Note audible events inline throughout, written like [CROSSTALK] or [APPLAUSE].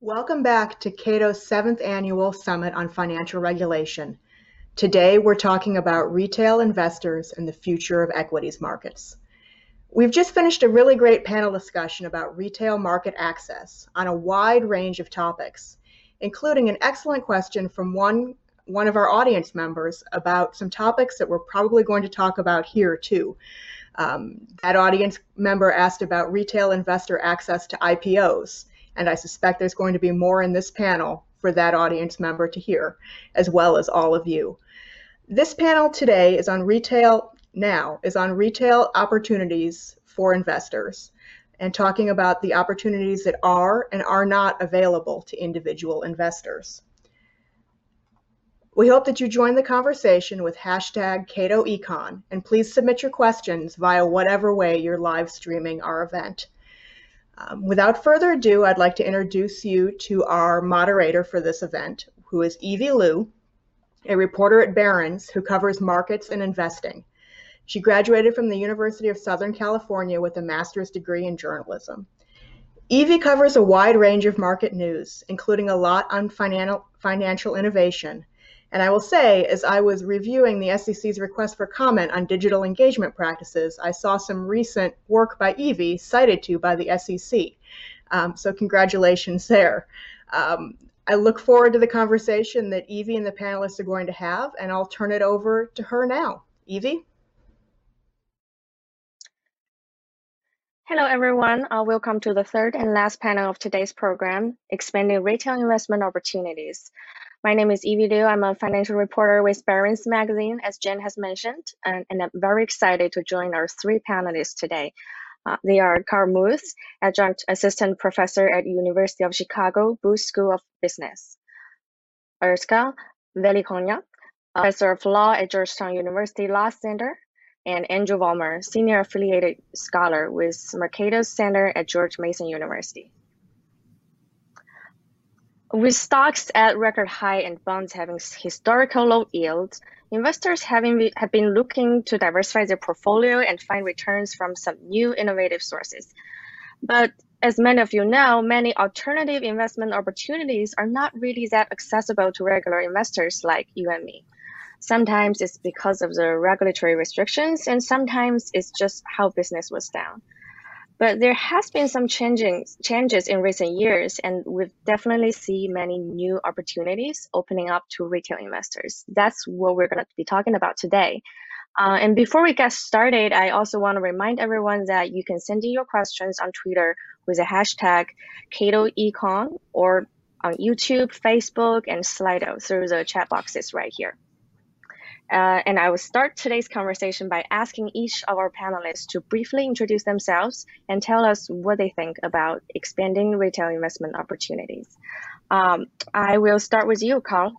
Welcome back to Cato's seventh annual Summit on Financial Regulation. Today, we're talking about retail investors and the future of equities markets. We've just finished a really great panel discussion about retail market access on a wide range of topics, including an excellent question from one, one of our audience members about some topics that we're probably going to talk about here too. Um, that audience member asked about retail investor access to IPOs and I suspect there's going to be more in this panel for that audience member to hear, as well as all of you. This panel today is on retail now, is on retail opportunities for investors and talking about the opportunities that are and are not available to individual investors. We hope that you join the conversation with hashtag CatoEcon and please submit your questions via whatever way you're live streaming our event. Um, without further ado, I'd like to introduce you to our moderator for this event, who is Evie Liu, a reporter at Barron's who covers markets and investing. She graduated from the University of Southern California with a master's degree in journalism. Evie covers a wide range of market news, including a lot on financial, financial innovation, and I will say, as I was reviewing the SEC's request for comment on digital engagement practices, I saw some recent work by Evie cited to by the SEC. Um, so congratulations there. Um, I look forward to the conversation that Evie and the panelists are going to have, and I'll turn it over to her now. Evie? Hello, everyone. Uh, welcome to the third and last panel of today's program, Expanding Retail Investment Opportunities. My name is Evie Liu. I'm a financial reporter with Barron's Magazine, as Jen has mentioned, and, and I'm very excited to join our three panelists today. Uh, they are Carl Muth, adjunct assistant professor at University of Chicago Booth School of Business. Urska Velikonja, professor of law at Georgetown University Law Center, and Andrew Vollmer, senior affiliated scholar with Mercatus Center at George Mason University. With stocks at record high and bonds having historical low yields, investors having, have been looking to diversify their portfolio and find returns from some new innovative sources. But as many of you know, many alternative investment opportunities are not really that accessible to regular investors like you and me. Sometimes it's because of the regulatory restrictions, and sometimes it's just how business was down. But there has been some changing changes in recent years, and we've definitely see many new opportunities opening up to retail investors. That's what we're going to be talking about today. Uh, and before we get started, I also want to remind everyone that you can send in your questions on Twitter with the hashtag CatoEcon or on YouTube, Facebook, and Slido through the chat boxes right here. Uh, and I will start today's conversation by asking each of our panelists to briefly introduce themselves and tell us what they think about expanding retail investment opportunities. Um, I will start with you, Carl.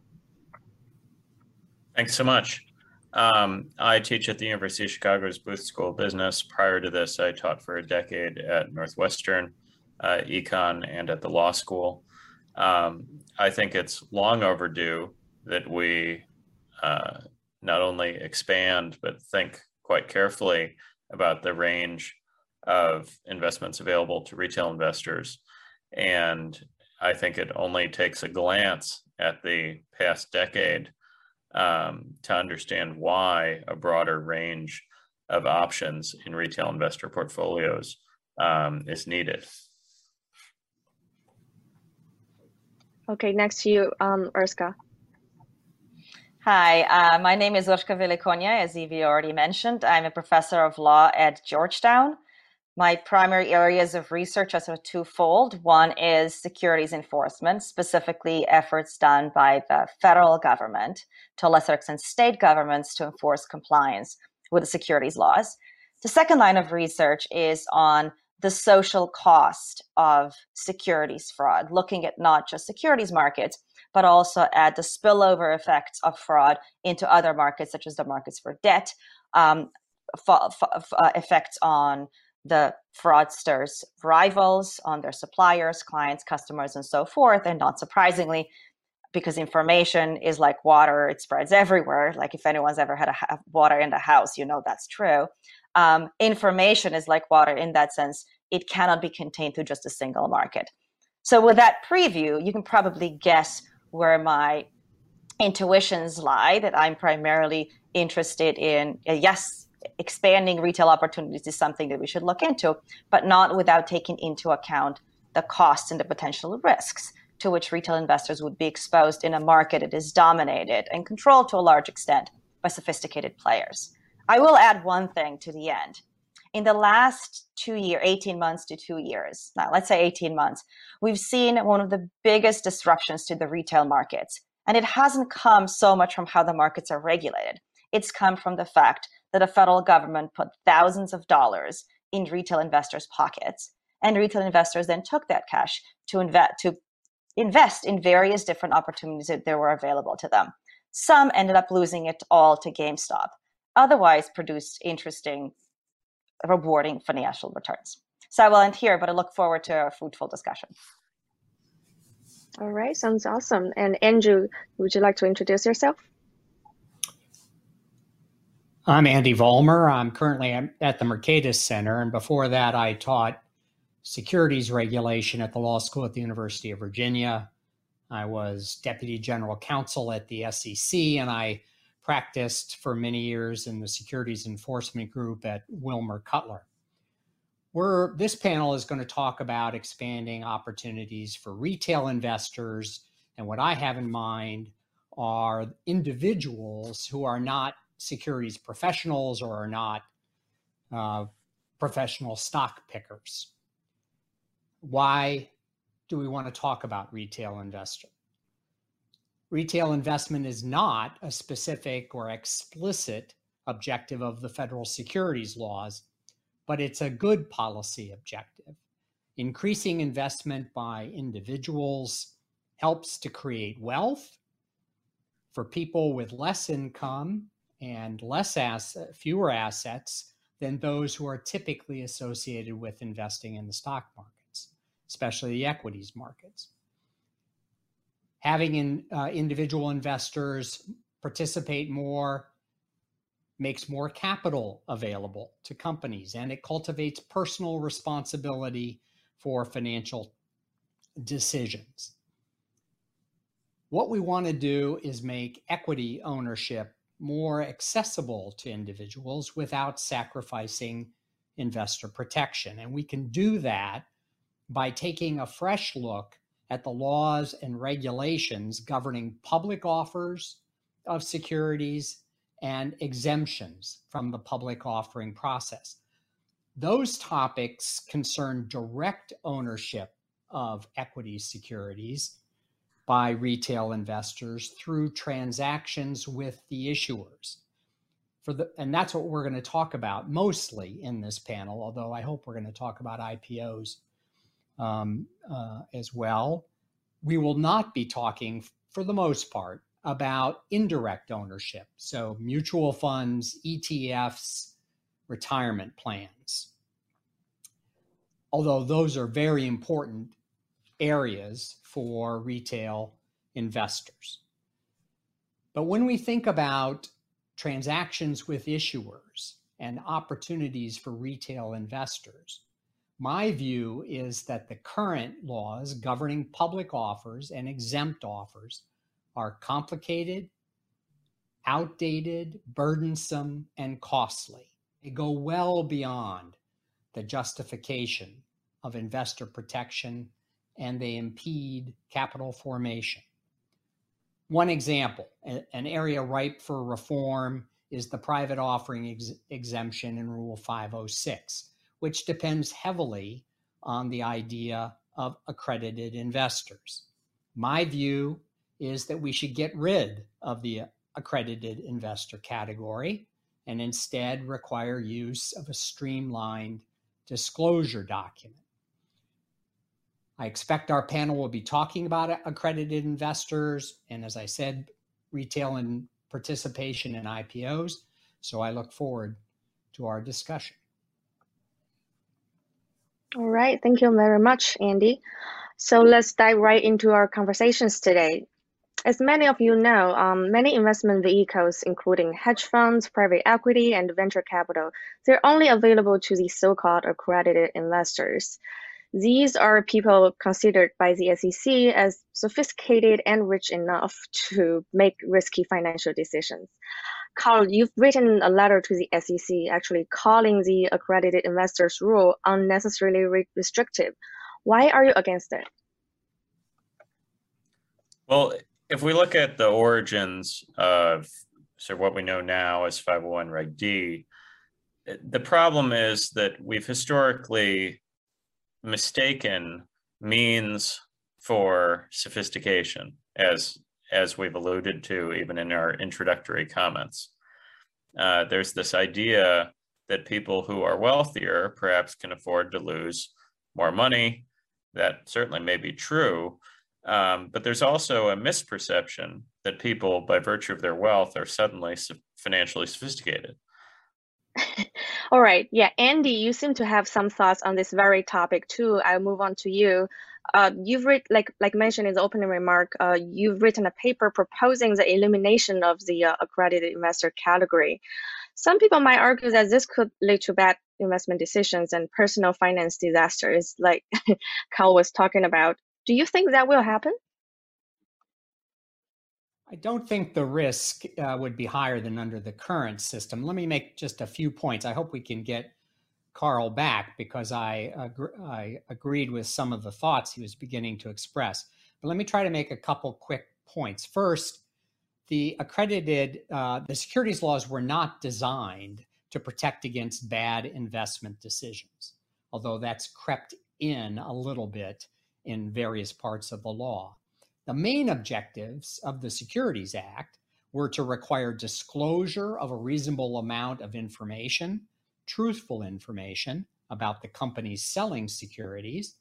Thanks so much. Um, I teach at the University of Chicago's Booth School of Business. Prior to this, I taught for a decade at Northwestern, uh, Econ, and at the law school. Um, I think it's long overdue that we uh, not only expand, but think quite carefully about the range of investments available to retail investors. And I think it only takes a glance at the past decade um, to understand why a broader range of options in retail investor portfolios um, is needed. Okay, next to you, um, Urska. Hi, uh, my name is Urska Velikonja, as Evie already mentioned. I'm a professor of law at Georgetown. My primary areas of research are sort of twofold. One is securities enforcement, specifically efforts done by the federal government, to a lesser extent state governments, to enforce compliance with the securities laws. The second line of research is on the social cost of securities fraud, looking at not just securities markets, but also at the spillover effects of fraud into other markets, such as the markets for debt, um, f- f- effects on the fraudsters' rivals, on their suppliers, clients, customers, and so forth. And not surprisingly, because information is like water, it spreads everywhere. Like if anyone's ever had a water in the house, you know that's true. Um, information is like water in that sense; it cannot be contained to just a single market. So, with that preview, you can probably guess where my intuitions lie that I'm primarily interested in. Uh, yes, expanding retail opportunities is something that we should look into, but not without taking into account the costs and the potential risks to which retail investors would be exposed in a market that is dominated and controlled to a large extent by sophisticated players. I will add one thing to the end. In the last two year 18 months to two years, now let's say 18 months, we've seen one of the biggest disruptions to the retail markets. And it hasn't come so much from how the markets are regulated. It's come from the fact that a federal government put thousands of dollars in retail investors' pockets. And retail investors then took that cash to invest to invest in various different opportunities that there were available to them. Some ended up losing it all to GameStop. Otherwise produced interesting, rewarding financial returns. So I will end here, but I look forward to a fruitful discussion. All right, sounds awesome. And Andrew, would you like to introduce yourself? I'm Andy Vollmer. I'm currently at the Mercatus Center, and before that, I taught securities regulation at the law school at the University of Virginia. I was deputy general counsel at the SEC, and I practiced for many years in the securities enforcement group at Wilmer Cutler. We're, this panel is going to talk about expanding opportunities for retail investors. And what I have in mind are individuals who are not securities professionals or are not uh, professional stock pickers. Why do we want to talk about retail investor? Retail investment is not a specific or explicit objective of the federal securities laws, but it's a good policy objective. Increasing investment by individuals helps to create wealth for people with less income and less fewer assets than those who are typically associated with investing in the stock markets, especially the equities markets. Having in, uh, individual investors participate more makes more capital available to companies and it cultivates personal responsibility for financial decisions. What we want to do is make equity ownership more accessible to individuals without sacrificing investor protection. And we can do that by taking a fresh look at the laws and regulations governing public offers of securities and exemptions from the public offering process. Those topics concern direct ownership of equity securities by retail investors through transactions with the issuers. For the, and that's what we're going to talk about mostly in this panel, although I hope we're going to talk about IPOs um, uh, as well. We will not be talking, for the most part, about indirect ownership. So, mutual funds, ETFs, retirement plans. Although those are very important areas for retail investors. But when we think about transactions with issuers and opportunities for retail investors, my view is that the current laws governing public offers and exempt offers are complicated, outdated, burdensome, and costly. They go well beyond the justification of investor protection and they impede capital formation. One example, an area ripe for reform is the private offering ex- exemption in Rule 506 which depends heavily on the idea of accredited investors. My view is that we should get rid of the accredited investor category and instead require use of a streamlined disclosure document. I expect our panel will be talking about accredited investors and, as I said, retail and participation in IPOs. So I look forward to our discussion. All right, thank you very much, Andy. So let's dive right into our conversations today. As many of you know, um, many investment vehicles, including hedge funds, private equity, and venture capital, they're only available to the so-called accredited investors. These are people considered by the SEC as sophisticated and rich enough to make risky financial decisions. Carl, you've written a letter to the SEC actually calling the accredited investors rule unnecessarily re restrictive. Why are you against it? Well, if we look at the origins of so what we know now as 501 Reg D, the problem is that we've historically mistaken means for sophistication as as we've alluded to even in our introductory comments. Uh, there's this idea that people who are wealthier perhaps can afford to lose more money. That certainly may be true. Um, but there's also a misperception that people, by virtue of their wealth, are suddenly financially sophisticated. [LAUGHS] All right. Yeah, Andy, you seem to have some thoughts on this very topic too. I'll move on to you. Uh, you've read, like like mentioned in the opening remark, uh, you've written a paper proposing the elimination of the uh, accredited investor category. Some people might argue that this could lead to bad investment decisions and personal finance disasters, like [LAUGHS] Carl was talking about. Do you think that will happen? I don't think the risk uh, would be higher than under the current system. Let me make just a few points. I hope we can get Carl back because I, I agreed with some of the thoughts he was beginning to express. But let me try to make a couple quick points. First, the accredited, uh, the securities laws were not designed to protect against bad investment decisions, although that's crept in a little bit in various parts of the law. The main objectives of the Securities Act were to require disclosure of a reasonable amount of information, truthful information about the companies selling securities,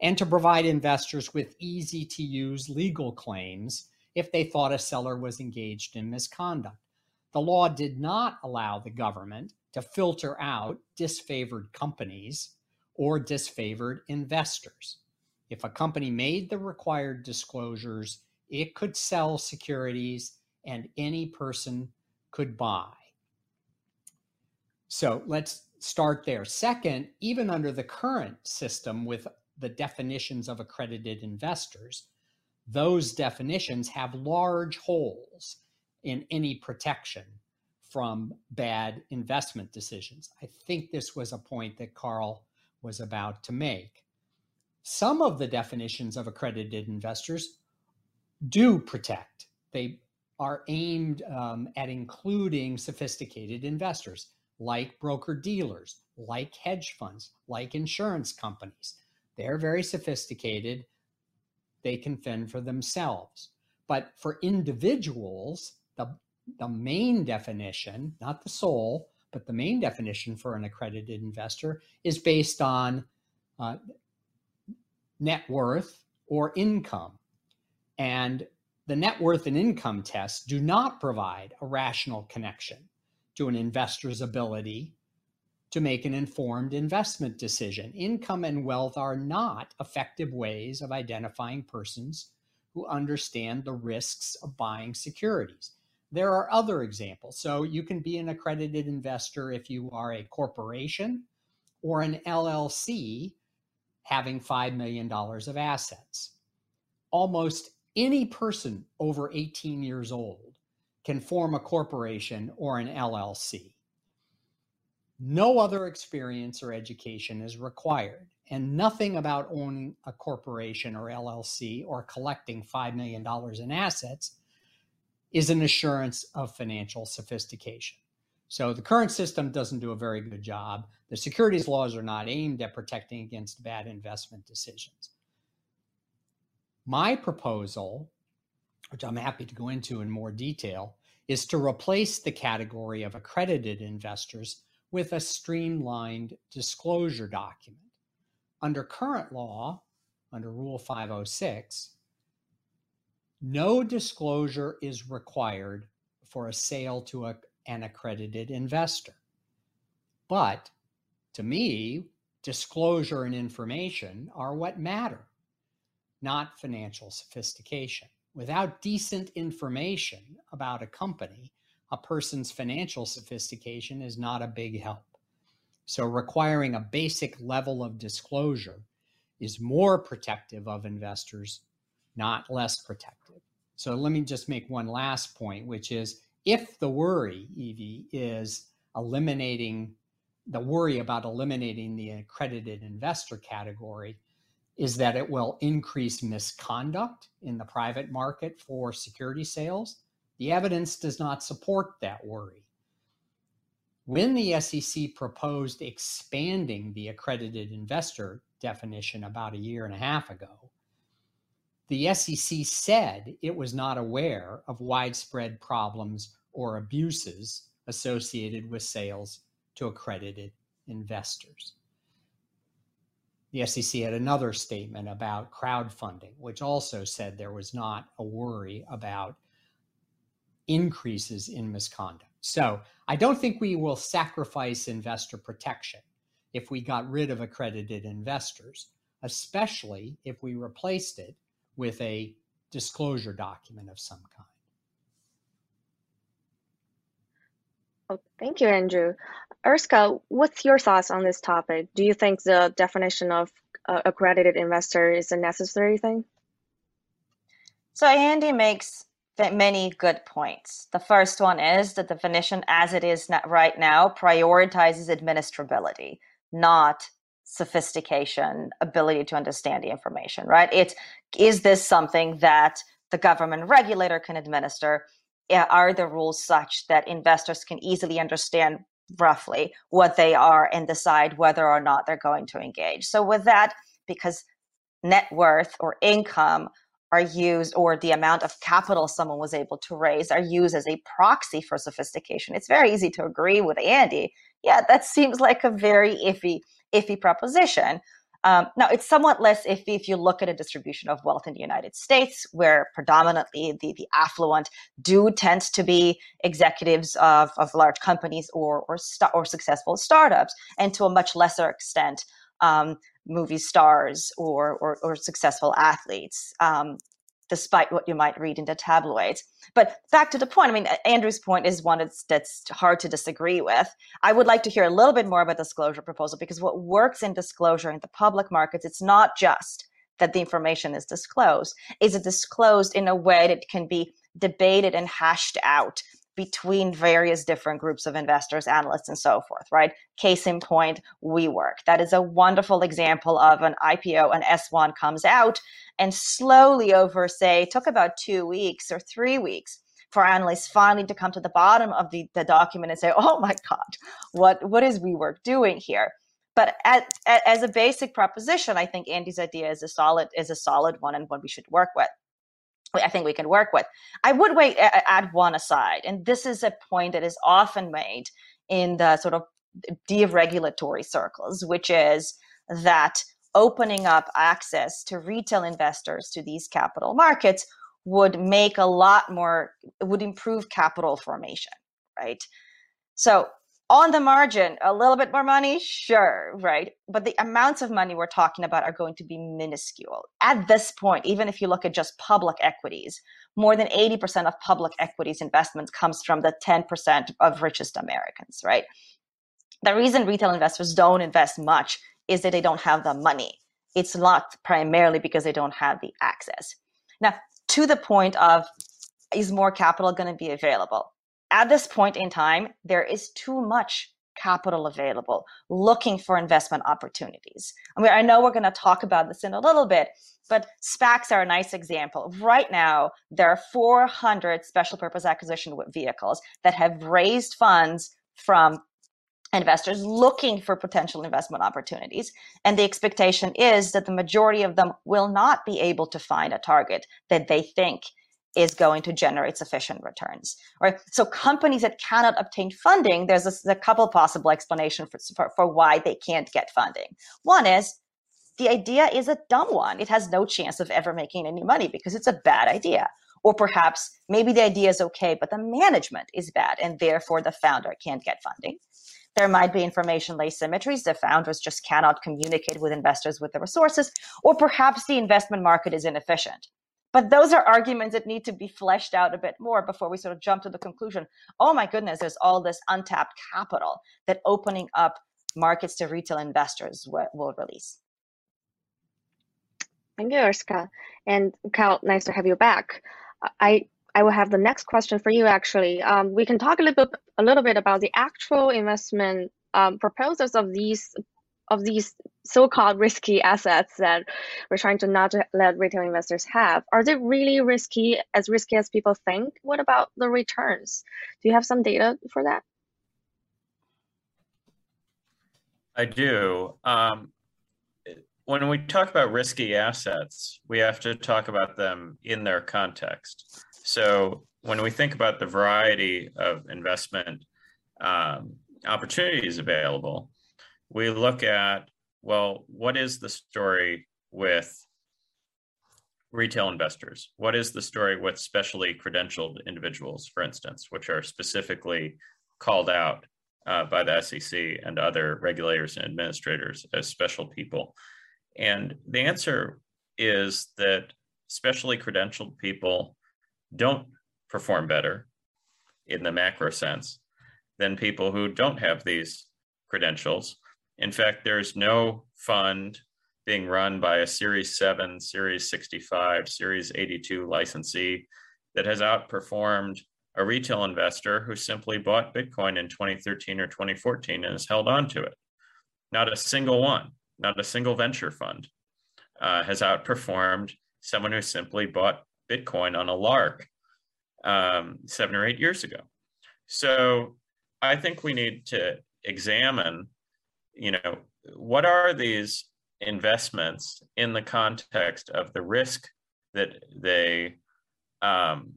and to provide investors with easy to use legal claims if they thought a seller was engaged in misconduct. The law did not allow the government to filter out disfavored companies or disfavored investors. If a company made the required disclosures, it could sell securities and any person could buy. So let's start there. Second, even under the current system with the definitions of accredited investors, those definitions have large holes in any protection from bad investment decisions. I think this was a point that Carl was about to make. Some of the definitions of accredited investors do protect. They are aimed um, at including sophisticated investors like broker dealers, like hedge funds, like insurance companies. They're very sophisticated. They can fend for themselves. But for individuals, the, the main definition, not the sole, but the main definition for an accredited investor is based on uh, net worth or income. And the net worth and income tests do not provide a rational connection to an investor's ability to make an informed investment decision. Income and wealth are not effective ways of identifying persons who understand the risks of buying securities. There are other examples. So you can be an accredited investor if you are a corporation or an LLC having $5 million of assets. Almost any person over 18 years old can form a corporation or an LLC. No other experience or education is required, and nothing about owning a corporation or LLC or collecting $5 million in assets is an assurance of financial sophistication. So the current system doesn't do a very good job. The securities laws are not aimed at protecting against bad investment decisions. My proposal, which I'm happy to go into in more detail, is to replace the category of accredited investors with a streamlined disclosure document. Under current law, under Rule 506, no disclosure is required for a sale to a an accredited investor. But to me, disclosure and information are what matter, not financial sophistication. Without decent information about a company, a person's financial sophistication is not a big help. So, requiring a basic level of disclosure is more protective of investors, not less protective. So let me just make one last point, which is if the worry, Evie, is eliminating the worry about eliminating the accredited investor category is that it will increase misconduct in the private market for security sales. The evidence does not support that worry. When the SEC proposed expanding the accredited investor definition about a year and a half ago, the SEC said it was not aware of widespread problems or abuses associated with sales to accredited investors. The SEC had another statement about crowdfunding, which also said there was not a worry about increases in misconduct. So I don't think we will sacrifice investor protection if we got rid of accredited investors, especially if we replaced it with a disclosure document of some kind. Oh, thank you, Andrew. Urska, what's your thoughts on this topic? Do you think the definition of uh, accredited investor is a necessary thing? So Andy makes many good points. The first one is the definition as it is right now prioritizes administrability, not sophistication, ability to understand the information, right? It's is this something that the government regulator can administer? Eh, are the rules such that investors can easily understand roughly what they are and decide whether or not they're going to engage? So, with that, because net worth or income are used or the amount of capital someone was able to raise are used as a proxy for sophistication it's very easy to agree with andy yeah that seems like a very iffy iffy proposition um, now it's somewhat less iffy if you look at a distribution of wealth in the united states where predominantly the, the affluent do tend to be executives of, of large companies or or, st- or successful startups and to a much lesser extent um, movie stars or, or, or successful athletes, um, despite what you might read in the tabloids. But back to the point, I mean, Andrew's point is one that's, that's hard to disagree with. I would like to hear a little bit more about disclosure proposal because what works in disclosure in the public markets, it's not just that the information is disclosed. Is it disclosed in a way that can be debated and hashed out between various different groups of investors, analysts, and so forth, right? Case in point, WeWork. That is a wonderful example of an IPO, an S1 comes out, and slowly over, say, took about two weeks or three weeks for analysts finally to come to the bottom of the, the document and say, oh my God, what, what is WeWork doing here? But at, at, as a basic proposition, I think Andy's idea is a solid is a solid one and one we should work with. I think we can work with. I would wait add one aside, and this is a point that is often made in the sort of deregulatory circles, which is that opening up access to retail investors to these capital markets would make a lot more would improve capital formation, right? So on the margin, a little bit more money, sure, right? But the amounts of money we're talking about are going to be minuscule. At this point, even if you look at just public equities, more than 80% of public equities investments comes from the 10% of richest Americans, right? The reason retail investors don't invest much is that they don't have the money. It's not primarily because they don't have the access. Now, to the point of is more capital going to be available? At this point in time, there is too much capital available looking for investment opportunities. I mean, I know we're going to talk about this in a little bit, but SPACs are a nice example. Right now, there are 400 special purpose acquisition vehicles that have raised funds from investors looking for potential investment opportunities. And the expectation is that the majority of them will not be able to find a target that they think is going to generate sufficient returns right? So companies that cannot obtain funding there's a, a couple possible explanations for, for, for why they can't get funding. One is the idea is a dumb one. It has no chance of ever making any money because it's a bad idea. Or perhaps maybe the idea is okay but the management is bad and therefore the founder can't get funding. There might be information asymmetries. The founders just cannot communicate with investors with the resources, or perhaps the investment market is inefficient. But those are arguments that need to be fleshed out a bit more before we sort of jump to the conclusion oh my goodness, there's all this untapped capital that opening up markets to retail investors will, will release. Thank you, Urska. And Carl, nice to have you back. I I will have the next question for you. Actually, um, we can talk a little bit a little bit about the actual investment um, proposals of these of these so-called risky assets that we're trying to not let retail investors have. Are they really risky, as risky as people think? What about the returns? Do you have some data for that? I do. Um, when we talk about risky assets, we have to talk about them in their context. So when we think about the variety of investment um, opportunities available, we look at well, what is the story with retail investors? What is the story with specially credentialed individuals, for instance, which are specifically called out uh, by the SEC and other regulators and administrators as special people? And the answer is that specially credentialed people don't perform better in the macro sense than people who don't have these credentials. In fact, there's no fund being run by a Series 7, Series 65, Series 82 licensee that has outperformed a retail investor who simply bought Bitcoin in 2013 or 2014 and has held on to it. Not a single one, not a single venture fund uh, has outperformed someone who simply bought Bitcoin on a lark um, seven or eight years ago. So I think we need to examine, you know, what are these investments in the context of the risk that they um,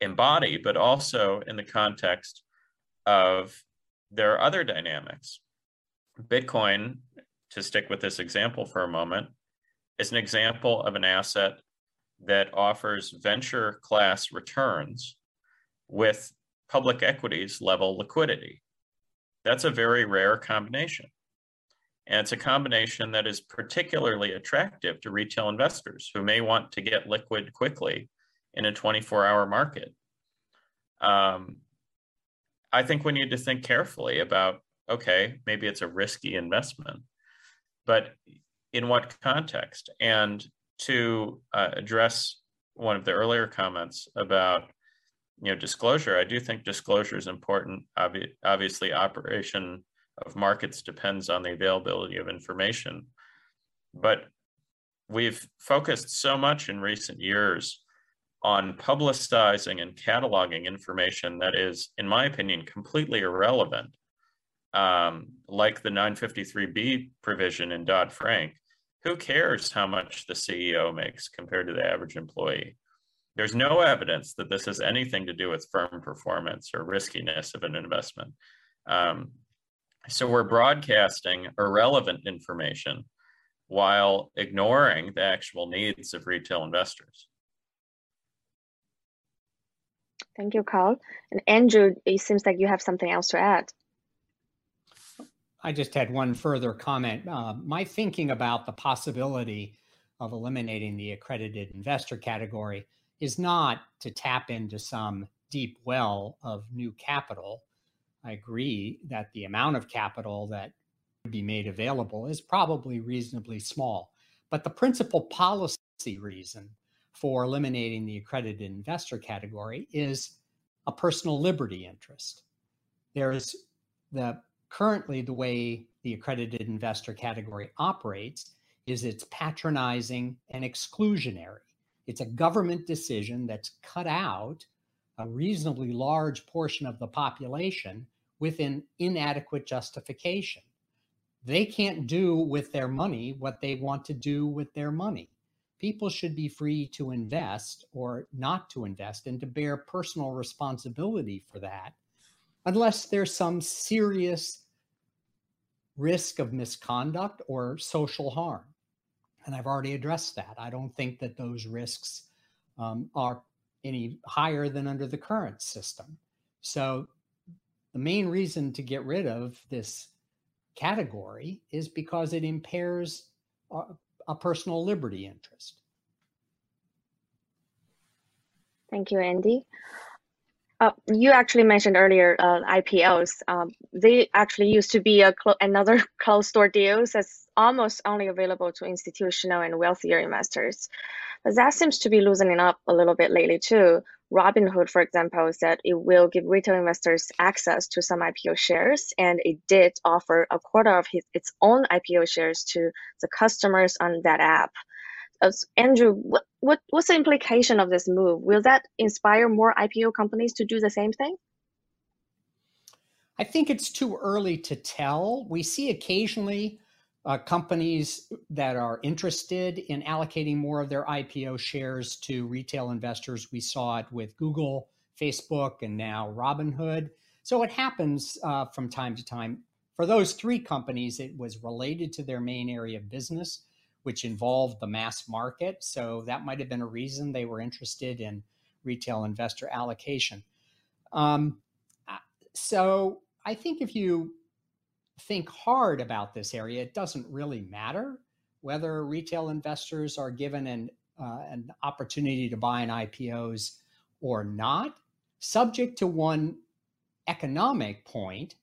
embody, but also in the context of their other dynamics. Bitcoin, to stick with this example for a moment, is an example of an asset that offers venture class returns with public equities level liquidity. That's a very rare combination. And it's a combination that is particularly attractive to retail investors who may want to get liquid quickly in a 24 hour market. Um, I think we need to think carefully about okay, maybe it's a risky investment, but in what context? And to uh, address one of the earlier comments about you know disclosure i do think disclosure is important. Obvi- obviously operation of markets depends on the availability of information. But we've focused so much in recent years on publicizing and cataloging information that is in my opinion completely irrelevant um, like the 953b provision in dodd-frank. Who cares how much the CEO makes compared to the average employee? There's no evidence that this has anything to do with firm performance or riskiness of an investment. Um, so we're broadcasting irrelevant information while ignoring the actual needs of retail investors. Thank you, Carl. And Andrew, it seems like you have something else to add. I just had one further comment. Uh, my thinking about the possibility of eliminating the accredited investor category is not to tap into some deep well of new capital. I agree that the amount of capital that would be made available is probably reasonably small. But the principal policy reason for eliminating the accredited investor category is a personal liberty interest. There's the currently the way the accredited investor category operates is it's patronizing and exclusionary. It's a government decision that's cut out a reasonably large portion of the population with an inadequate justification. They can't do with their money what they want to do with their money. People should be free to invest or not to invest and to bear personal responsibility for that unless there's some serious risk of misconduct or social harm. And I've already addressed that. I don't think that those risks um, are any higher than under the current system. So the main reason to get rid of this category is because it impairs a, a personal liberty interest. Thank you, Andy. Uh, you actually mentioned earlier uh, IPOs. Um, they actually used to be a clo another [LAUGHS] closed door deals that's almost only available to institutional and wealthier investors. But that seems to be loosening up a little bit lately too. Robinhood, for example, said it will give retail investors access to some IPO shares, and it did offer a quarter of his, its own IPO shares to the customers on that app. Uh, Andrew, what, what what's the implication of this move? Will that inspire more IPO companies to do the same thing? I think it's too early to tell. We see occasionally uh, companies that are interested in allocating more of their IPO shares to retail investors. We saw it with Google, Facebook, and now Robinhood. So it happens uh, from time to time. For those three companies, it was related to their main area of business which involved the mass market. So that might have been a reason they were interested in retail investor allocation. Um, so I think if you think hard about this area, it doesn't really matter whether retail investors are given an, uh, an opportunity to buy in IPOs or not, subject to one economic point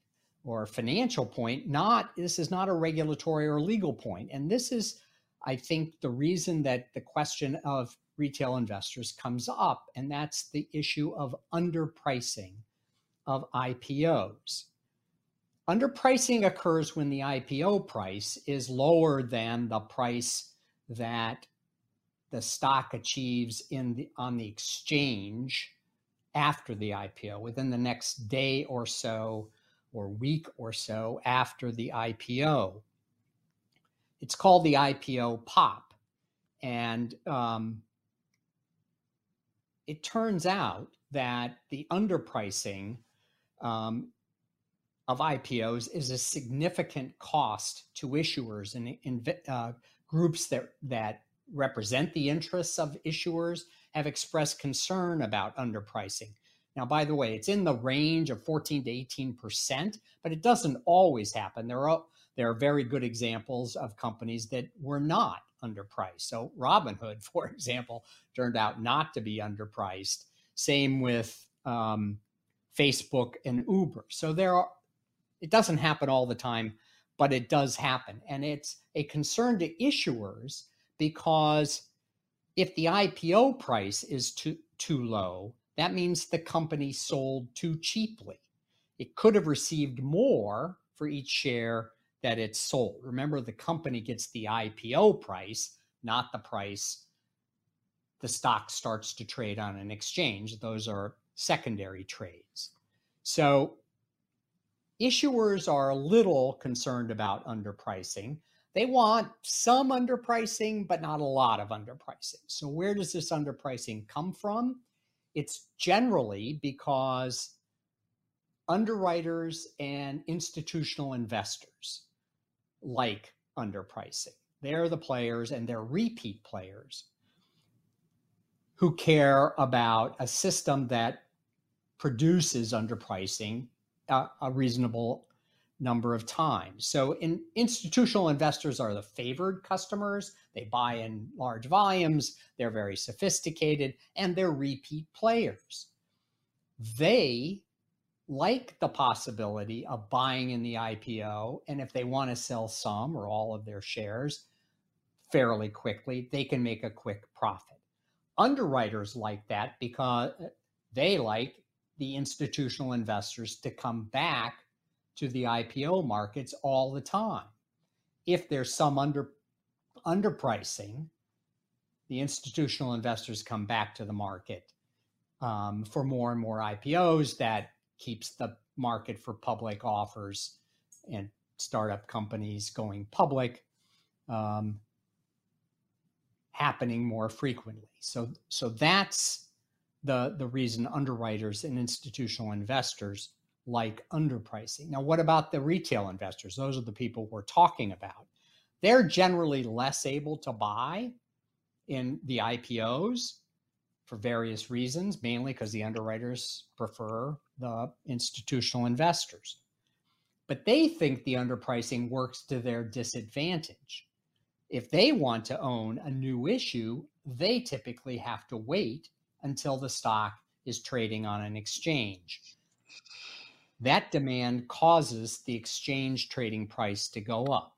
or financial point not this is not a regulatory or legal point and this is I think the reason that the question of retail investors comes up, and that's the issue of underpricing of IPOs. Underpricing occurs when the IPO price is lower than the price that the stock achieves in the, on the exchange after the IPO, within the next day or so, or week or so after the IPO. It's called the IPO pop. And um, it turns out that the underpricing um, of IPOs is a significant cost to issuers and in, uh, groups that that represent the interests of issuers have expressed concern about underpricing. Now, by the way, it's in the range of 14 to 18 percent, but it doesn't always happen. There are there are very good examples of companies that were not underpriced. So Robinhood, [LAUGHS] for example, turned out not to be underpriced. Same with um, Facebook and Uber. So there are, it doesn't happen all the time, but it does happen. And it's a concern to issuers because if the IPO price is too, too low, that means the company sold too cheaply. It could have received more for each share that it's sold. Remember, the company gets the IPO price, not the price the stock starts to trade on an exchange. Those are secondary trades. So issuers are a little concerned about underpricing. They want some underpricing, but not a lot of underpricing. So, where does this underpricing come from? It's generally because underwriters and institutional investors like underpricing. They're the players and they're repeat players who care about a system that produces underpricing a, a reasonable number of times. So in, institutional investors are the favored customers. They buy in large volumes, they're very sophisticated, and they're repeat players. They like the possibility of buying in the IPO. And if they want to sell some or all of their shares fairly quickly, they can make a quick profit. Underwriters like that because they like the institutional investors to come back to the IPO markets all the time. If there's some under underpricing, the institutional investors come back to the market um, for more and more IPOs that keeps the market for public offers and startup companies going public um, happening more frequently. So, so that's the the reason underwriters and institutional investors like underpricing. Now, what about the retail investors? Those are the people we're talking about. They're generally less able to buy in the IPOs for various reasons, mainly because the underwriters prefer the institutional investors. But they think the underpricing works to their disadvantage. If they want to own a new issue, they typically have to wait until the stock is trading on an exchange. That demand causes the exchange trading price to go up.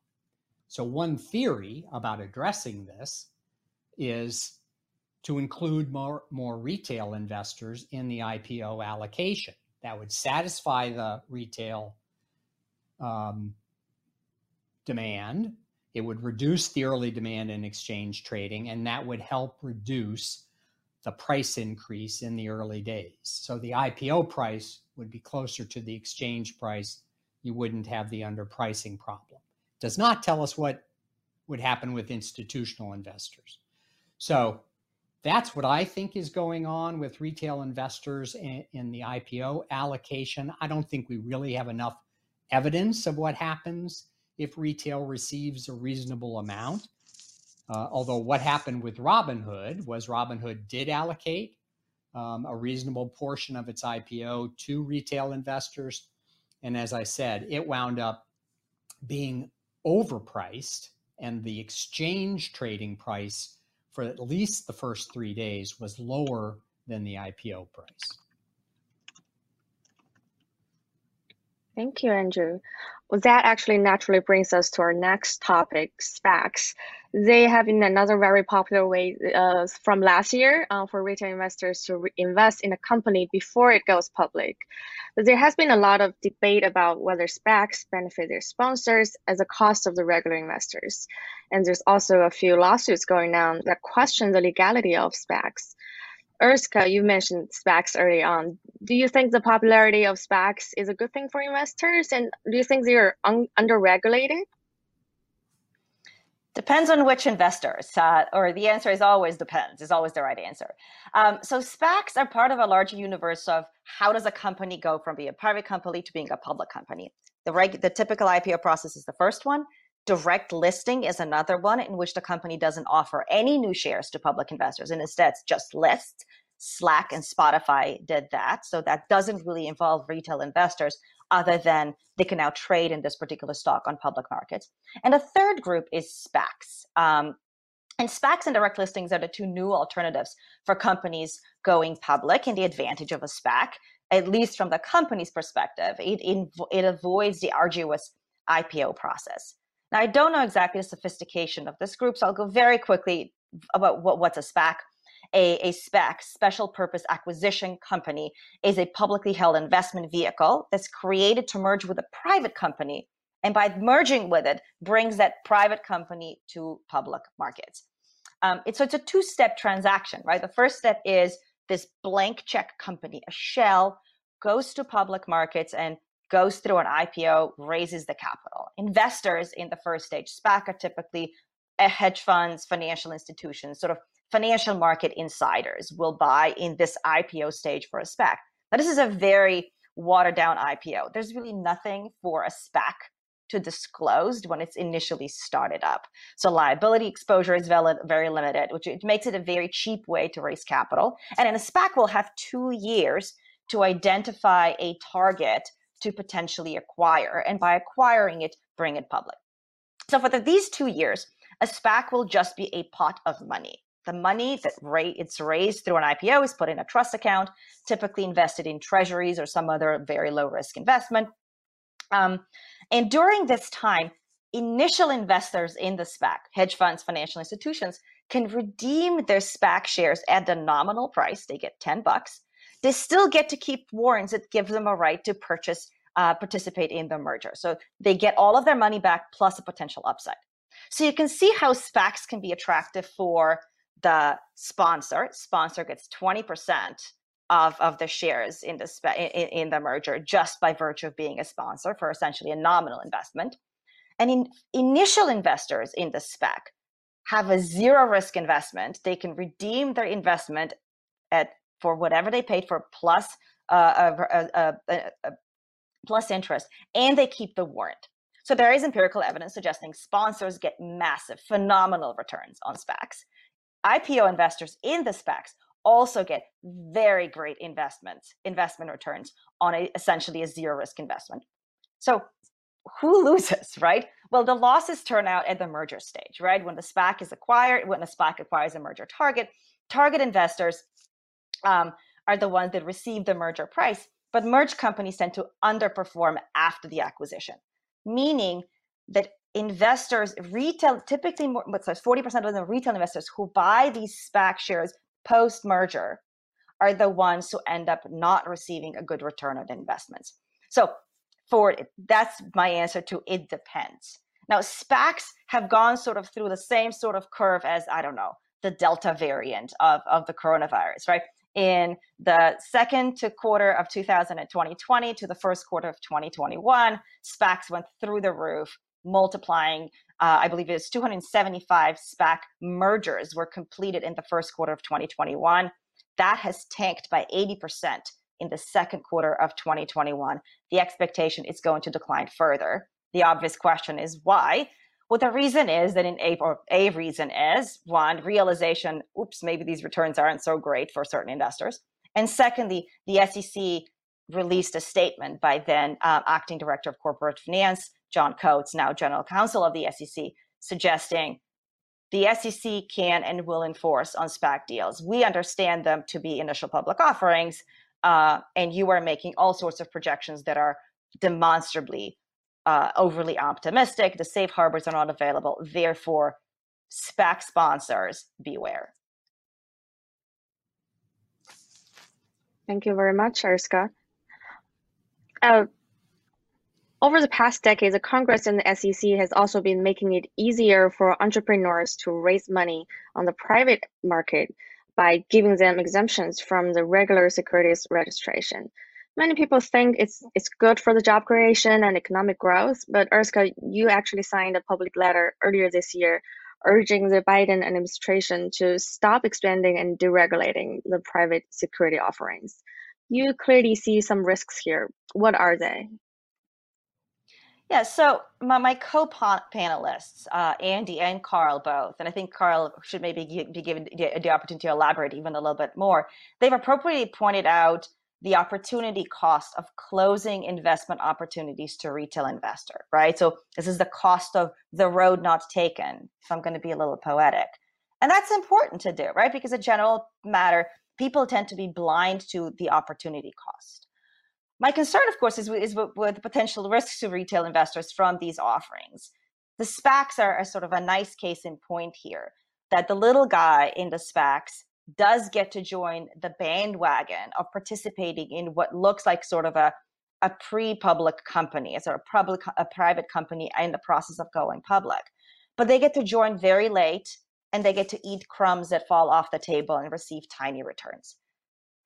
So, one theory about addressing this is to include more, more retail investors in the IPO allocation. That would satisfy the retail um, demand. It would reduce the early demand in exchange trading, and that would help reduce the price increase in the early days. So the IPO price would be closer to the exchange price. You wouldn't have the underpricing problem. Does not tell us what would happen with institutional investors. So that's what I think is going on with retail investors in, in, the IPO allocation. I don't think we really have enough evidence of what happens if retail receives a reasonable amount. Uh, although what happened with Robinhood was Robinhood did allocate um, a reasonable portion of its IPO to retail investors. And as I said, it wound up being overpriced, and the exchange trading price for at least the first three days was lower than the IPO price. Thank you, Andrew. Well, that actually naturally brings us to our next topic, SPACs. They have been another very popular way uh, from last year uh, for retail investors to invest in a company before it goes public. But there has been a lot of debate about whether SPACs benefit their sponsors as a cost of the regular investors. And there's also a few lawsuits going on that question the legality of SPACs. Urska, you mentioned SPACs early on. Do you think the popularity of SPACs is a good thing for investors? And do you think they're un- underregulated? Depends on which investors, uh, or the answer is always depends, is always the right answer. Um, so SPACs are part of a larger universe of how does a company go from being a private company to being a public company. The, reg- the typical IPO process is the first one. Direct listing is another one in which the company doesn't offer any new shares to public investors and instead just lists. Slack and Spotify did that. So that doesn't really involve retail investors other than they can now trade in this particular stock on public markets. And a third group is SPACs. Um, and SPACs and direct listings are the two new alternatives for companies going public. And the advantage of a SPAC, at least from the company's perspective, it, it, it avoids the arduous IPO process. Now, I don't know exactly the sophistication of this group, so I'll go very quickly about what, what's a SPAC. A, a SPAC, special purpose acquisition company, is a publicly held investment vehicle that's created to merge with a private company. And by merging with it, brings that private company to public markets. Um, it's, so it's a two step transaction, right? The first step is this blank check company, a shell, goes to public markets and goes through an IPO, raises the capital. Investors in the first stage SPAC are typically uh, hedge funds, financial institutions, sort of financial market insiders will buy in this IPO stage for a SPAC. Now, this is a very watered down IPO. There's really nothing for a SPAC to disclose when it's initially started up. So liability exposure is very limited, which it makes it a very cheap way to raise capital. And in a SPAC, we'll have two years to identify a target to potentially acquire, and by acquiring it, bring it public. So for the, these two years, a SPAC will just be a pot of money. The money that ra- it's raised through an IPO is put in a trust account, typically invested in treasuries or some other very low risk investment. Um, and during this time, initial investors in the SPAC, hedge funds, financial institutions, can redeem their SPAC shares at the nominal price. They get 10 bucks they still get to keep warrants that give them a right to purchase, uh, participate in the merger. So they get all of their money back plus a potential upside. So you can see how SPACs can be attractive for the sponsor. Sponsor gets 20% of, of the shares in the, spe- in, in the merger just by virtue of being a sponsor for essentially a nominal investment. And in, initial investors in the SPAC have a zero risk investment. They can redeem their investment at for whatever they paid for plus uh, uh, uh, plus interest, and they keep the warrant. So there is empirical evidence suggesting sponsors get massive, phenomenal returns on SPACs. IPO investors in the SPACs also get very great investments, investment returns on a, essentially a zero risk investment. So who [LAUGHS] loses, right? Well, the losses turn out at the merger stage, right? When the SPAC is acquired, when the SPAC acquires a merger target, target investors um, are the ones that receive the merger price, but merged companies tend to underperform after the acquisition, meaning that investors, retail, typically more, what's 40% of the retail investors who buy these SPAC shares post merger are the ones who end up not receiving a good return on investments. So for that's my answer to it depends. Now SPACs have gone sort of through the same sort of curve as I don't know the Delta variant of, of the coronavirus, right? In the second to quarter of 2020 to the first quarter of 2021, SPACs went through the roof, multiplying. Uh, I believe it was 275 SPAC mergers were completed in the first quarter of 2021. That has tanked by 80% in the second quarter of 2021. The expectation is going to decline further. The obvious question is why? Well, the reason is that in a, or a reason is one, realization, oops, maybe these returns aren't so great for certain investors. And secondly, the SEC released a statement by then uh, acting director of corporate finance, John Coates, now general counsel of the SEC, suggesting the SEC can and will enforce on SPAC deals. We understand them to be initial public offerings, uh, and you are making all sorts of projections that are demonstrably uh, overly optimistic. The safe harbors are not available. Therefore, SPAC sponsors beware. Thank you very much, Urska. Uh, over the past decade, the Congress and the SEC has also been making it easier for entrepreneurs to raise money on the private market by giving them exemptions from the regular securities registration. Many people think it's it's good for the job creation and economic growth, but Urska, you actually signed a public letter earlier this year urging the Biden administration to stop expanding and deregulating the private security offerings. You clearly see some risks here. What are they? Yeah, so my, my co-panelists, uh, Andy and Carl both, and I think Carl should maybe be given the, the opportunity to elaborate even a little bit more. They've appropriately pointed out the opportunity cost of closing investment opportunities to retail investor, right? So this is the cost of the road not taken, if I'm going to be a little poetic. And that's important to do, right? Because a general matter, people tend to be blind to the opportunity cost. My concern, of course, is, is with, with potential risks to retail investors from these offerings. The SPACs are, are sort of a nice case in point here that the little guy in the SPACs does get to join the bandwagon of participating in what looks like sort of a, a pre-public company, a sort of public, a private company in the process of going public. But they get to join very late and they get to eat crumbs that fall off the table and receive tiny returns.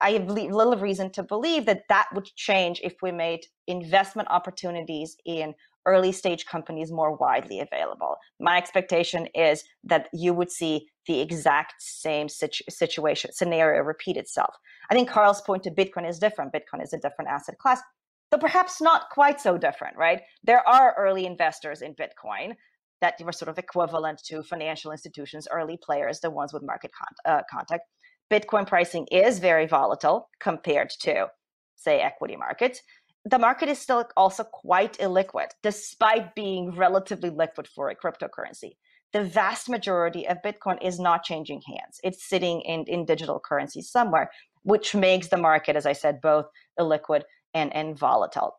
I have little reason to believe that that would change if we made investment opportunities in early stage companies more widely available. My expectation is that you would see the exact same situ- situation scenario repeat itself. I think Carl's point to Bitcoin is different. Bitcoin is a different asset class, though perhaps not quite so different, right? There are early investors in Bitcoin that were sort of equivalent to financial institutions, early players, the ones with market con- uh, contact. Bitcoin pricing is very volatile compared to, say, equity markets. The market is still also quite illiquid, despite being relatively liquid for a cryptocurrency. The vast majority of Bitcoin is not changing hands. It's sitting in, in digital currency somewhere, which makes the market, as I said, both illiquid and, and volatile.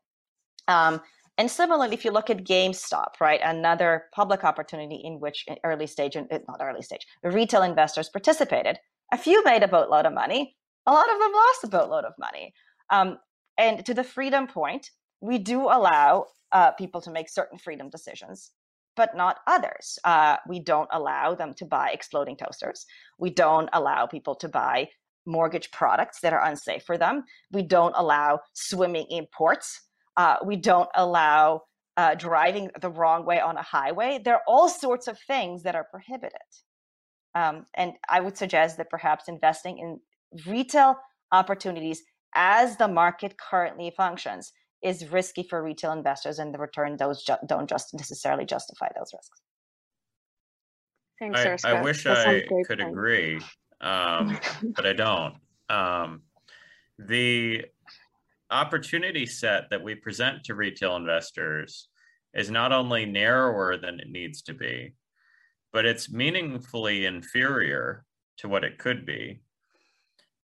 Um, and similarly, if you look at GameStop, right, another public opportunity in which early stage, not early stage, retail investors participated, a few made a boatload of money. A lot of them lost a boatload of money. Um, and to the freedom point, we do allow uh, people to make certain freedom decisions, but not others. Uh, we don't allow them to buy exploding toasters. We don't allow people to buy mortgage products that are unsafe for them. We don't allow swimming in ports. Uh, we don't allow uh, driving the wrong way on a highway. There are all sorts of things that are prohibited. Um, and I would suggest that perhaps investing in retail opportunities as the market currently functions is risky for retail investors, and the return those ju- don't just necessarily justify those risks. Thanks, I, I wish I could point. agree, um, [LAUGHS] but I don't. Um, the opportunity set that we present to retail investors is not only narrower than it needs to be, but it's meaningfully inferior to what it could be.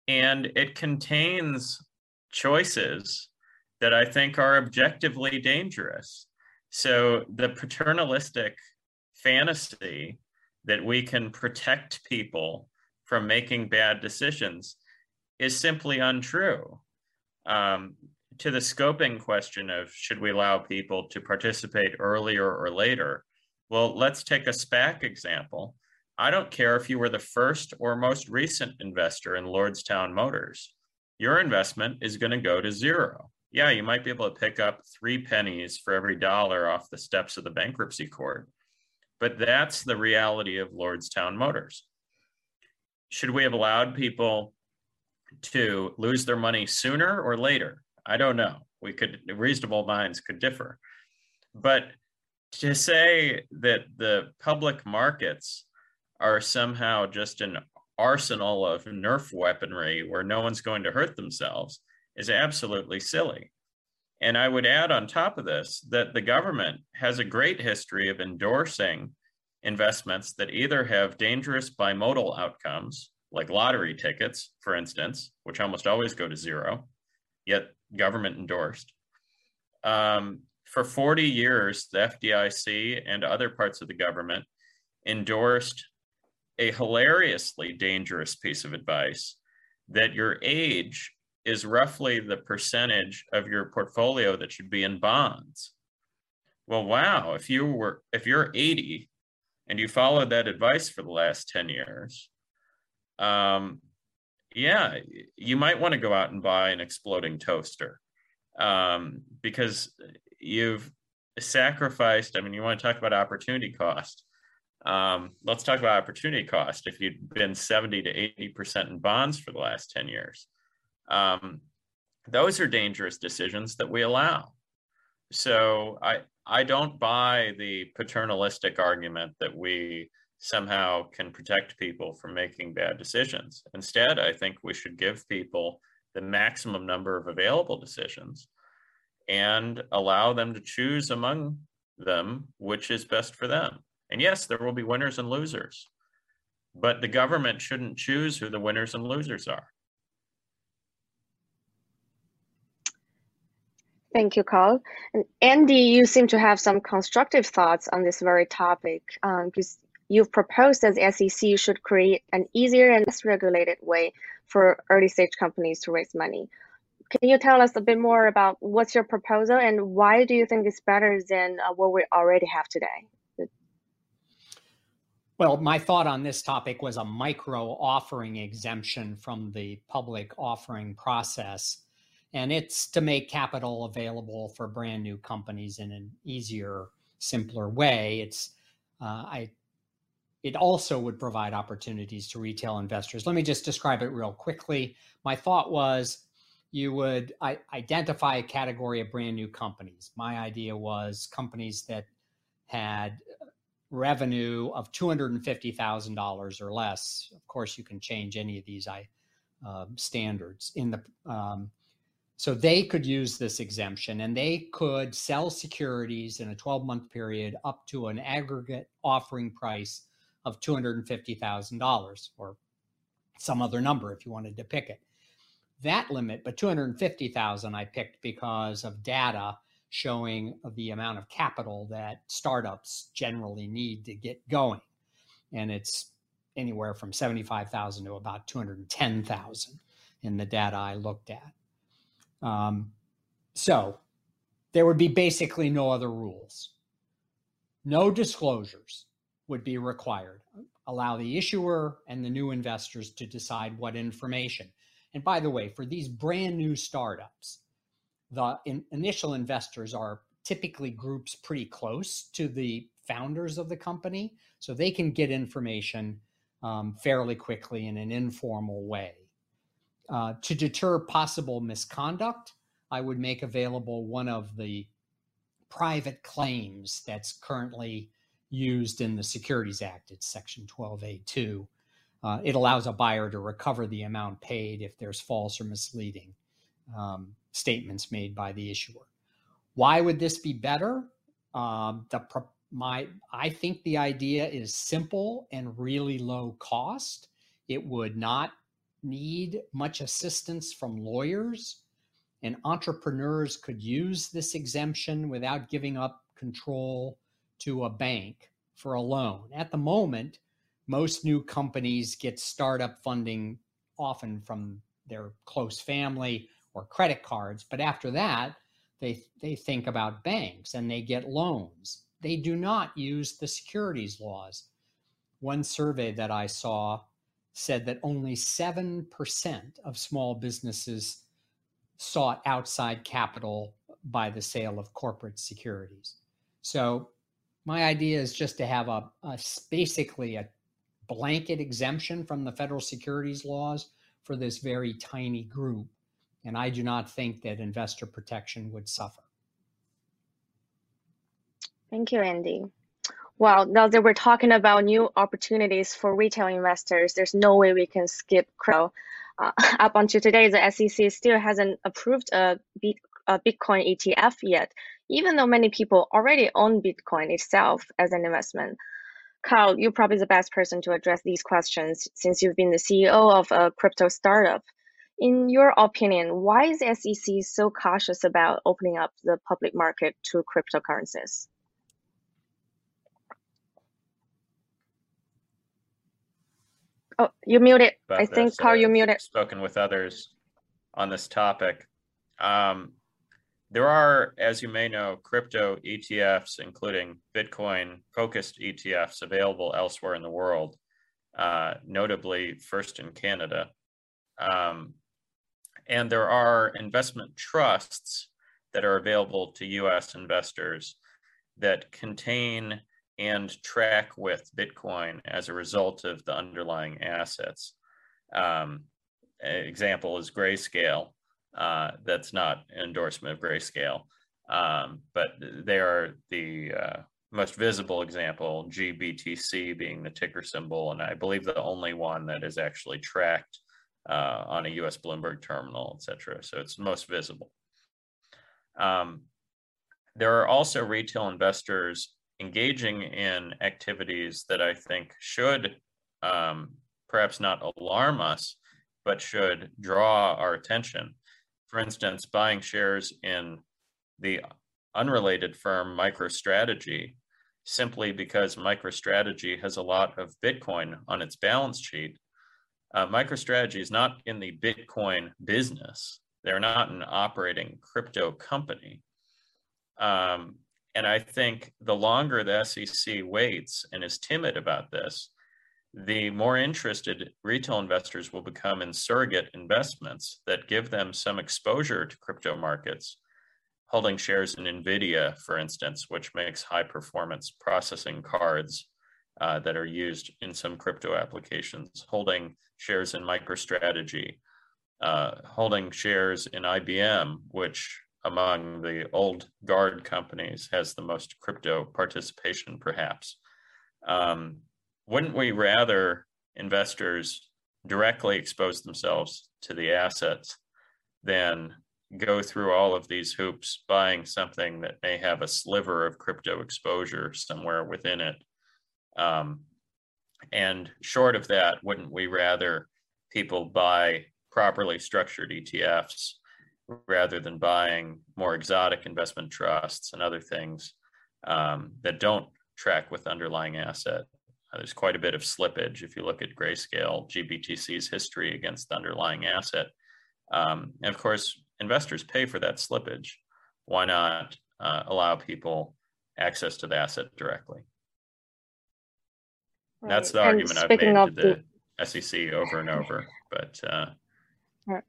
And it contains choices that I think are objectively dangerous. So the paternalistic fantasy that we can protect people from making bad decisions is simply untrue. Um, to the scoping question of should we allow people to participate earlier or later, well, let's take a SPAC example. I don't care if you were the first or most recent investor in Lordstown Motors. Your investment is going to go to zero. Yeah, you might be able to pick up three pennies for every dollar off the steps of the bankruptcy court, but that's the reality of Lordstown Motors. Should we have allowed people to lose their money sooner or later? I don't know. We could, reasonable minds could differ. But to say that the public markets are somehow just an arsenal of Nerf weaponry where no one's going to hurt themselves is absolutely silly. And I would add on top of this that the government has a great history of endorsing investments that either have dangerous bimodal outcomes, like lottery tickets, for instance, which almost always go to zero, yet government endorsed. Um, for 40 years, the FDIC and other parts of the government endorsed a hilariously dangerous piece of advice that your age is roughly the percentage of your portfolio that should be in bonds. Well, wow, if you were if you're 80 and you followed that advice for the last 10 years, um, yeah, you might want to go out and buy an exploding toaster um, because you've sacrificed. I mean, you want to talk about opportunity cost. Um, let's talk about opportunity cost. If you'd been 70 to 80% in bonds for the last 10 years, um, those are dangerous decisions that we allow. So I, I don't buy the paternalistic argument that we somehow can protect people from making bad decisions. Instead, I think we should give people the maximum number of available decisions and allow them to choose among them which is best for them. And yes, there will be winners and losers, but the government shouldn't choose who the winners and losers are. Thank you, Carl. And Andy, you seem to have some constructive thoughts on this very topic because um, you've proposed that the SEC should create an easier and less regulated way for early stage companies to raise money. Can you tell us a bit more about what's your proposal and why do you think it's better than uh, what we already have today? Well, my thought on this topic was a micro offering exemption from the public offering process. And it's to make capital available for brand new companies in an easier, simpler way. It's uh, I it also would provide opportunities to retail investors. Let me just describe it real quickly. My thought was you would identify a category of brand new companies. My idea was companies that had revenue of $250,000 or less. Of course, you can change any of these uh, standards in the um, so they could use this exemption and they could sell securities in a 12 month period up to an aggregate offering price of $250,000 or some other number if you wanted to pick it. That limit, but 250,000 I picked because of data showing the amount of capital that startups generally need to get going. And it's anywhere from 75,000 to about 210,000 in the data I looked at. Um, so there would be basically no other rules, no disclosures would be required. Allow the issuer and the new investors to decide what information. And by the way, for these brand new startups, the in, initial investors are typically groups pretty close to the founders of the company, so they can get information um, fairly quickly in an informal way. Uh, to deter possible misconduct, I would make available one of the private claims that's currently used in the Securities Act. It's Section 12A2. Uh, it allows a buyer to recover the amount paid if there's false or misleading um, statements made by the issuer. Why would this be better? Um, the my I think the idea is simple and really low cost. It would not need much assistance from lawyers, and entrepreneurs could use this exemption without giving up control to a bank for a loan. At the moment, most new companies get startup funding often from their close family or credit cards, but after that, they, they think about banks and they get loans. They do not use the securities laws. One survey that I saw said that only 7% of small businesses sought outside capital by the sale of corporate securities. So, my idea is just to have a, a basically a blanket exemption from the federal securities laws for this very tiny group. And I do not think that investor protection would suffer. Thank you, Andy. Well, now that we're talking about new opportunities for retail investors, there's no way we can skip crypto. Uh, [LAUGHS] up until today, the SEC still hasn't approved a, a Bitcoin ETF yet, even though many people already own Bitcoin itself as an investment. Carl, you're probably the best person to address these questions since you've been the CEO of a crypto startup. In your opinion, why is SEC so cautious about opening up the public market to cryptocurrencies? Oh, you muted. I think, this, Carl, uh, you muted. Spoken with others on this topic. Um, there are, as you may know, crypto ETFs, including Bitcoin focused ETFs, available elsewhere in the world, uh, notably first in Canada. Um, and there are investment trusts that are available to US investors that contain and track with Bitcoin as a result of the underlying assets. Um, example is Grayscale. Uh, that's not an endorsement of Grayscale, um, but they are the uh, most visible example, GBTC being the ticker symbol, and I believe the only one that is actually tracked uh, on a US Bloomberg terminal, et cetera. So it's most visible. Um, there are also retail investors engaging in activities that I think should um, perhaps not alarm us, but should draw our attention for instance, buying shares in the unrelated firm MicroStrategy simply because MicroStrategy has a lot of Bitcoin on its balance sheet. Uh, MicroStrategy is not in the Bitcoin business. They're not an operating crypto company. Um, and I think the longer the SEC waits and is timid about this, the more interested retail investors will become in surrogate investments that give them some exposure to crypto markets, holding shares in NVIDIA, for instance, which makes high performance processing cards uh, that are used in some crypto applications, holding shares in MicroStrategy, uh, holding shares in IBM, which among the old guard companies has the most crypto participation, perhaps. Um, wouldn't we rather investors directly expose themselves to the assets than go through all of these hoops buying something that may have a sliver of crypto exposure somewhere within it um, and short of that wouldn't we rather people buy properly structured etfs rather than buying more exotic investment trusts and other things um, that don't track with underlying asset uh, there's quite a bit of slippage if you look at grayscale GBTC's history against the underlying asset. Um, and of course, investors pay for that slippage. Why not uh, allow people access to the asset directly? Right. That's the and argument I've made to the, the, SEC over and over, but uh, right.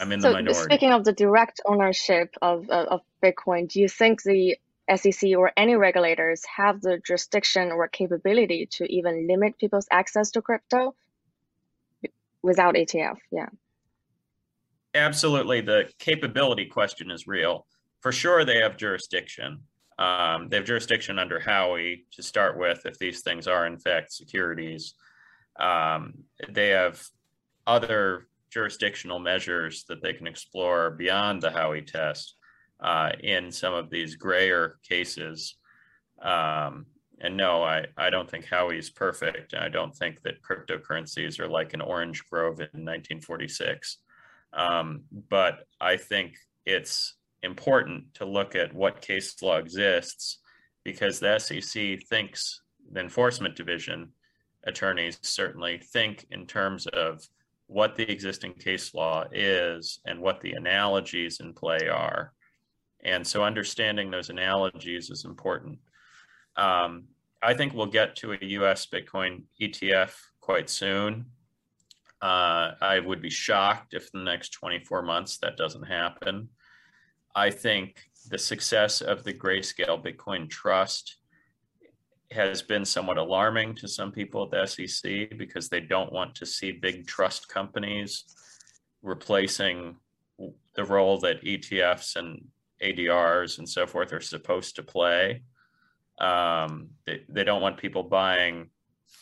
I'm in so the minority. Speaking of the direct ownership of, of, of Bitcoin, do you think the SEC or any regulators have the jurisdiction or capability to even limit people's access to crypto without ETF. Yeah. Absolutely. The capability question is real. For sure, they have jurisdiction. Um, they have jurisdiction under Howey to start with, if these things are in fact securities. Um, they have other jurisdictional measures that they can explore beyond the Howey test uh, in some of these grayer cases um, and no, I, I don't think Howey's perfect. I don't think that cryptocurrencies are like an orange grove in 1946. Um, but I think it's important to look at what case law exists because the SEC thinks the enforcement division attorneys certainly think in terms of what the existing case law is and what the analogies in play are. And so understanding those analogies is important. Um, I think we'll get to a US Bitcoin ETF quite soon. Uh, I would be shocked if in the next 24 months that doesn't happen. I think the success of the Grayscale Bitcoin Trust has been somewhat alarming to some people at the SEC because they don't want to see big trust companies replacing the role that ETFs and ADRs and so forth are supposed to play. Um, they, they don't want people buying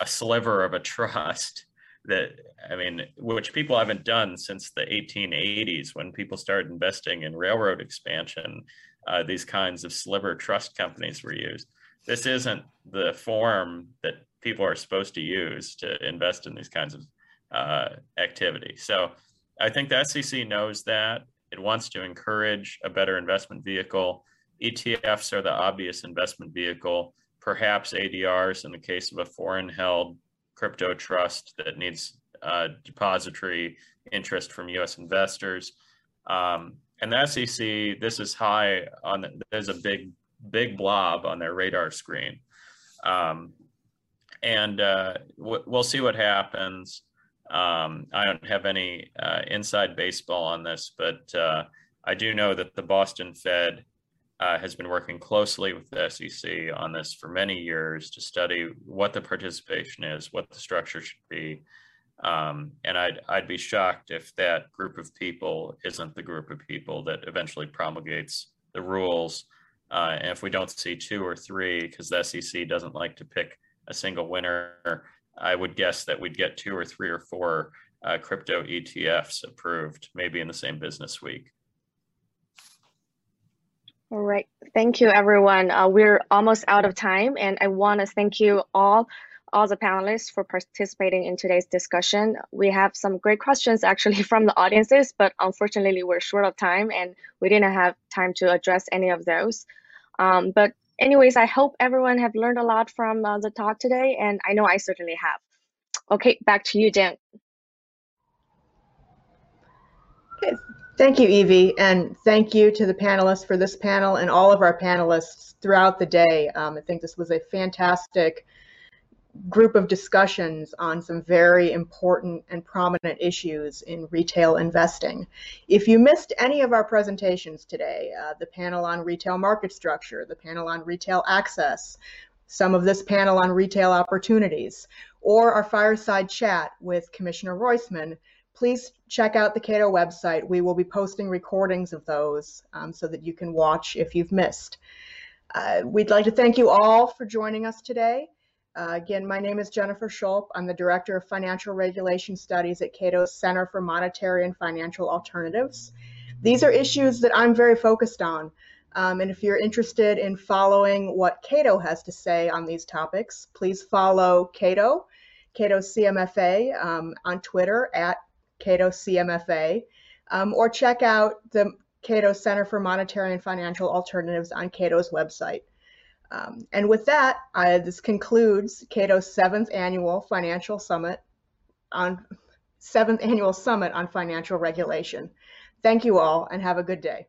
a sliver of a [LAUGHS] trust that I mean, which people haven't done since the 1880s when people started investing in railroad expansion. Uh, these kinds of sliver trust companies were used. This isn't the form that people are supposed to use to invest in these kinds of uh, activity. So I think the SEC knows that. It wants to encourage a better investment vehicle. ETFs are the obvious investment vehicle, perhaps ADRs in the case of a foreign held crypto trust that needs uh, depository interest from US investors. Um, and the SEC, this is high on, the, there's a big, big blob on their radar screen. Um, and uh, we'll see what happens. Um, I don't have any uh, inside baseball on this, but uh, I do know that the Boston Fed uh, has been working closely with the SEC on this for many years to study what the participation is, what the structure should be. Um, and I'd, I'd be shocked if that group of people isn't the group of people that eventually promulgates the rules. Uh, and if we don't see two or three, because the SEC doesn't like to pick a single winner, I would guess that we'd get two or three or four uh, crypto ETFs approved, maybe in the same business week. All right. Thank you, everyone. Uh, we're almost out of time, and I want to thank you all, all the panelists for participating in today's discussion. We have some great questions actually [LAUGHS] from the audiences, but unfortunately, we're short of time, and we didn't have time to address any of those. Um, but anyways, I hope everyone have learned a lot from uh, the talk today, and I know I certainly have. Okay, back to you, Dan. Okay, Thank you, Evie, and thank you to the panelists for this panel and all of our panelists throughout the day. Um, I think this was a fantastic group of discussions on some very important and prominent issues in retail investing. If you missed any of our presentations today, uh, the panel on retail market structure, the panel on retail access, some of this panel on retail opportunities, or our fireside chat with Commissioner Roisman, please check out the Cato website. We will be posting recordings of those um, so that you can watch if you've missed. Uh, we'd like to thank you all for joining us today. Uh, again, my name is Jennifer Schulp. I'm the Director of Financial Regulation Studies at Cato's Center for Monetary and Financial Alternatives. These are issues that I'm very focused on. Um, and if you're interested in following what Cato has to say on these topics, please follow Cato, Cato CMFA um, on Twitter at Cato CMFA, um, or check out the Cato Center for Monetary and Financial Alternatives on Cato's website. Um, and with that, I, this concludes Cato's seventh annual financial summit on seventh annual summit on financial regulation. Thank you all and have a good day.